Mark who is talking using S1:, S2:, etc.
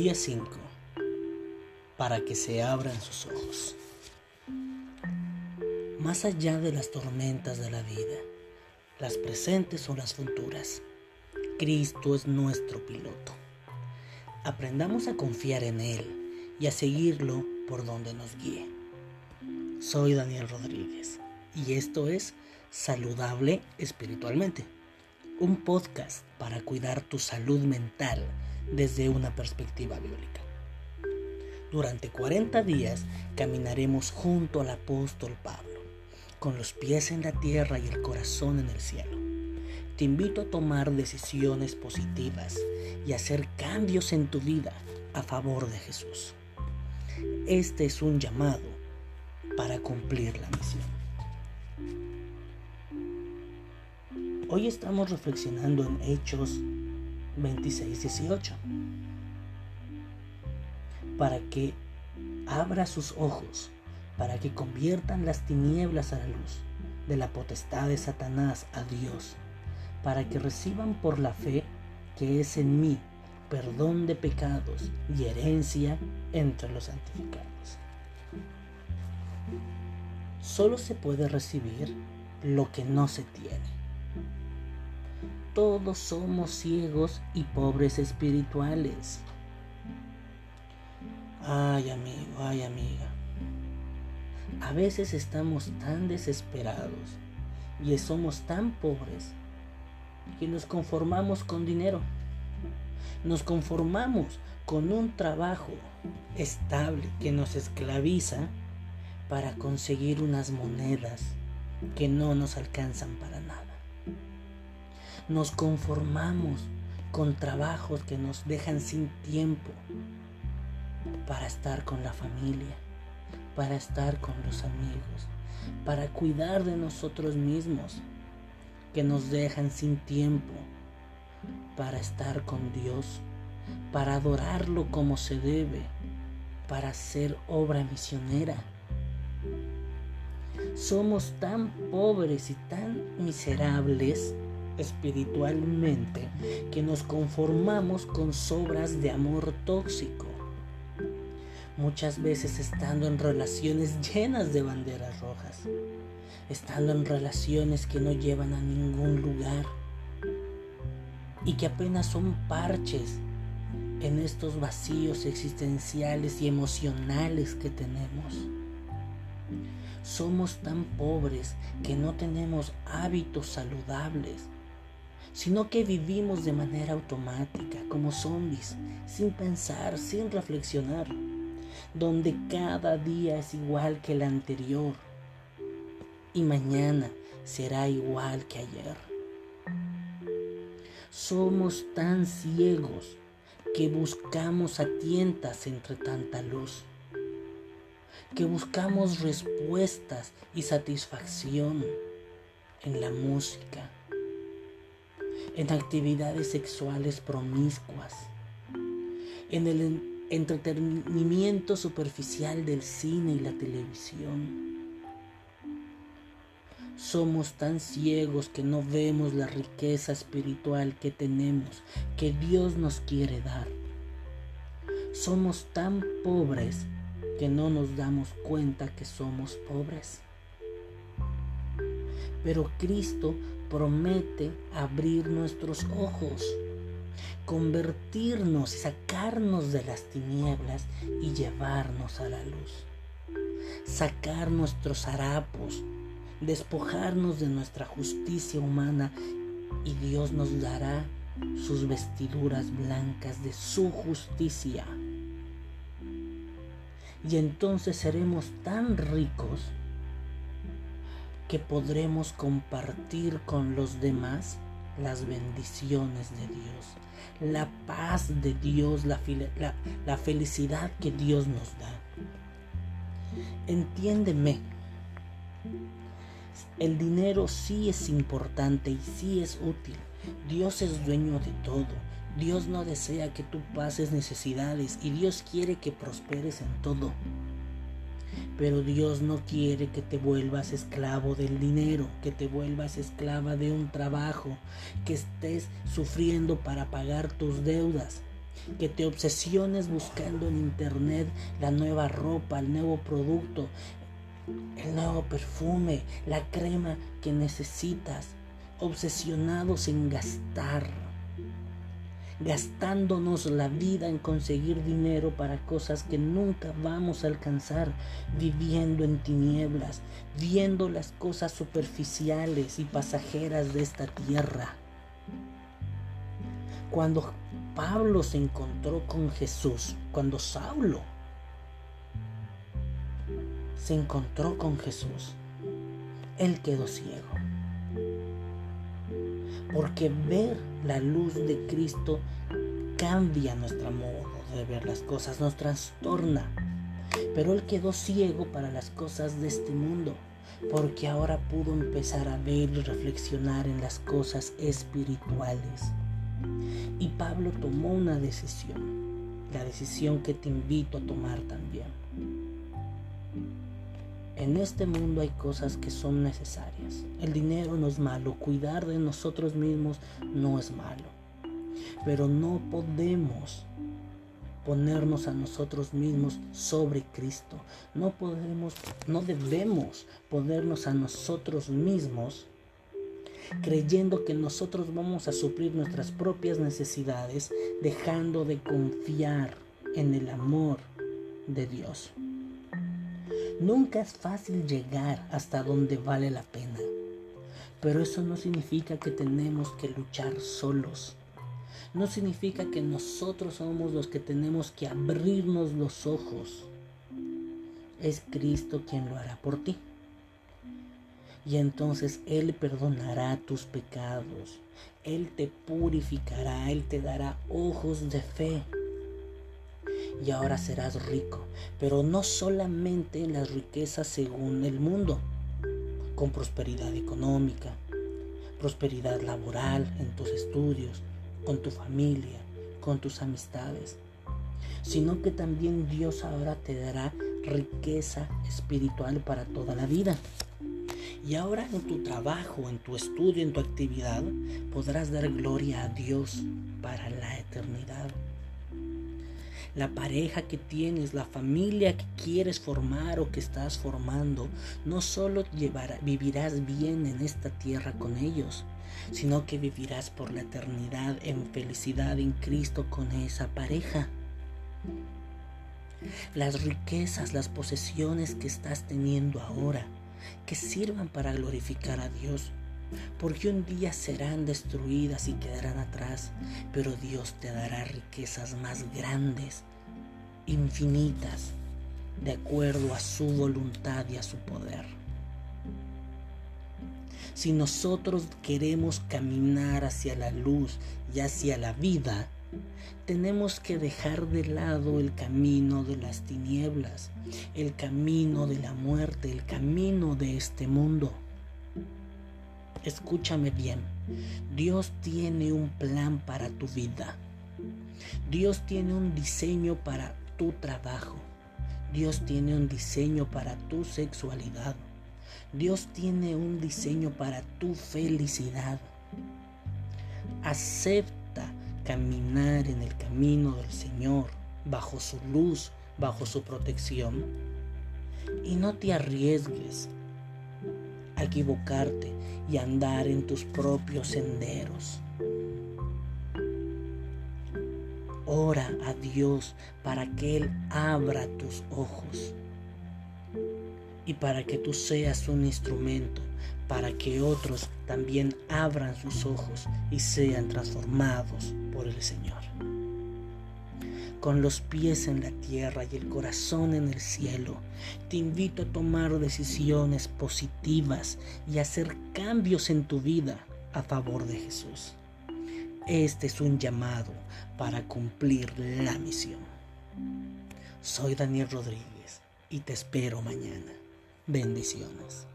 S1: Día 5. Para que se abran sus ojos. Más allá de las tormentas de la vida, las presentes o las futuras, Cristo es nuestro piloto. Aprendamos a confiar en Él y a seguirlo por donde nos guíe. Soy Daniel Rodríguez y esto es Saludable Espiritualmente, un podcast para cuidar tu salud mental desde una perspectiva bíblica. Durante 40 días caminaremos junto al apóstol Pablo, con los pies en la tierra y el corazón en el cielo. Te invito a tomar decisiones positivas y hacer cambios en tu vida a favor de Jesús. Este es un llamado para cumplir la misión. Hoy estamos reflexionando en Hechos 26-18 para que abra sus ojos, para que conviertan las tinieblas a la luz, de la potestad de Satanás a Dios, para que reciban por la fe que es en mí perdón de pecados y herencia entre los santificados. Solo se puede recibir lo que no se tiene todos somos ciegos y pobres espirituales. Ay amigo, ay amiga. A veces estamos tan desesperados y somos tan pobres que nos conformamos con dinero. Nos conformamos con un trabajo estable que nos esclaviza para conseguir unas monedas que no nos alcanzan para nada. Nos conformamos con trabajos que nos dejan sin tiempo para estar con la familia, para estar con los amigos, para cuidar de nosotros mismos, que nos dejan sin tiempo para estar con Dios, para adorarlo como se debe, para hacer obra misionera. Somos tan pobres y tan miserables espiritualmente que nos conformamos con sobras de amor tóxico. Muchas veces estando en relaciones llenas de banderas rojas, estando en relaciones que no llevan a ningún lugar y que apenas son parches en estos vacíos existenciales y emocionales que tenemos. Somos tan pobres que no tenemos hábitos saludables sino que vivimos de manera automática, como zombies, sin pensar, sin reflexionar, donde cada día es igual que el anterior y mañana será igual que ayer. Somos tan ciegos que buscamos a tientas entre tanta luz, que buscamos respuestas y satisfacción en la música, en actividades sexuales promiscuas, en el entretenimiento superficial del cine y la televisión. Somos tan ciegos que no vemos la riqueza espiritual que tenemos, que Dios nos quiere dar. Somos tan pobres que no nos damos cuenta que somos pobres. Pero Cristo promete abrir nuestros ojos, convertirnos sacarnos de las tinieblas y llevarnos a la luz. Sacar nuestros harapos, despojarnos de nuestra justicia humana y Dios nos dará sus vestiduras blancas de su justicia. Y entonces seremos tan ricos que podremos compartir con los demás las bendiciones de Dios, la paz de Dios, la, la, felicidad que Dios nos da. Entiéndeme, el dinero sí es importante y sí es útil. Dios es dueño de todo. Dios no desea que tú pases necesidades y Dios quiere que prosperes en todo. Pero Dios no quiere que te vuelvas esclavo del dinero, que te vuelvas esclava de un trabajo, que estés sufriendo para pagar tus deudas, que te obsesiones buscando en internet la nueva ropa, el nuevo producto, el nuevo perfume, la crema que necesitas, obsesionados en gastar, gastándonos la vida en conseguir dinero para cosas que nunca vamos a alcanzar, viviendo en tinieblas, viendo las cosas superficiales y pasajeras de esta tierra. Cuando Pablo se encontró con Jesús, cuando Saulo se encontró con Jesús, él quedó ciego. Porque ver la luz de Cristo cambia nuestro modo de ver las cosas, nos trastorna. Pero él quedó ciego para las cosas de este mundo, porque ahora pudo empezar a ver y reflexionar en las cosas espirituales. Y Pablo tomó una decisión, la decisión que te invito a tomar también. En este mundo hay cosas que son necesarias. El dinero no es malo, cuidar de nosotros mismos no es malo. Pero no podemos ponernos a nosotros mismos sobre Cristo. No podemos, no debemos ponernos a nosotros mismos creyendo que nosotros vamos a suplir nuestras propias necesidades, dejando de confiar en el amor de Dios. Nunca es fácil llegar hasta donde vale la pena, pero eso no significa que tenemos que luchar solos. No significa que nosotros somos los que tenemos que abrirnos los ojos. Es Cristo quien lo hará por ti y entonces Él perdonará tus pecados, Él te purificará, Él te dará ojos de fe. Y ahora serás rico, pero no solamente en las riquezas según el mundo, con prosperidad económica, prosperidad laboral en tus estudios, con tu familia, con tus amistades, sino que también Dios ahora te dará riqueza espiritual para toda la vida. Y ahora en tu trabajo, en tu estudio, en tu actividad, podrás dar gloria a Dios para la eternidad. La pareja que tienes, la familia que quieres formar o que estás formando, no solo vivirás bien en esta tierra con ellos, sino que vivirás por la eternidad en felicidad en Cristo con esa pareja. Las riquezas, las posesiones que estás teniendo ahora, que sirvan para glorificar a Dios, porque un día serán destruidas y quedarán atrás, pero Dios te dará riquezas más grandes, infinitas, de acuerdo a su voluntad y a su poder. Si nosotros queremos caminar hacia la luz y hacia la vida, tenemos que dejar de lado el camino de las tinieblas, el camino de la muerte, el camino de este mundo. Escúchame bien, Dios tiene un plan para tu vida. Dios tiene un diseño para tu trabajo. Dios tiene un diseño para tu sexualidad. Dios tiene un diseño para tu felicidad. Acepta caminar en el camino del Señor, bajo su luz, bajo su protección. Y no te arriesgues equivocarte y andar en tus propios senderos. Ora a Dios para que Él abra tus ojos y para que tú seas un instrumento para que otros también abran sus ojos y sean transformados por el Señor. Con los pies en la tierra y el corazón en el cielo, te invito a tomar decisiones positivas y hacer cambios en tu vida a favor de Jesús. Este es un llamado para cumplir la misión. Soy Daniel Rodríguez y te espero mañana. Bendiciones.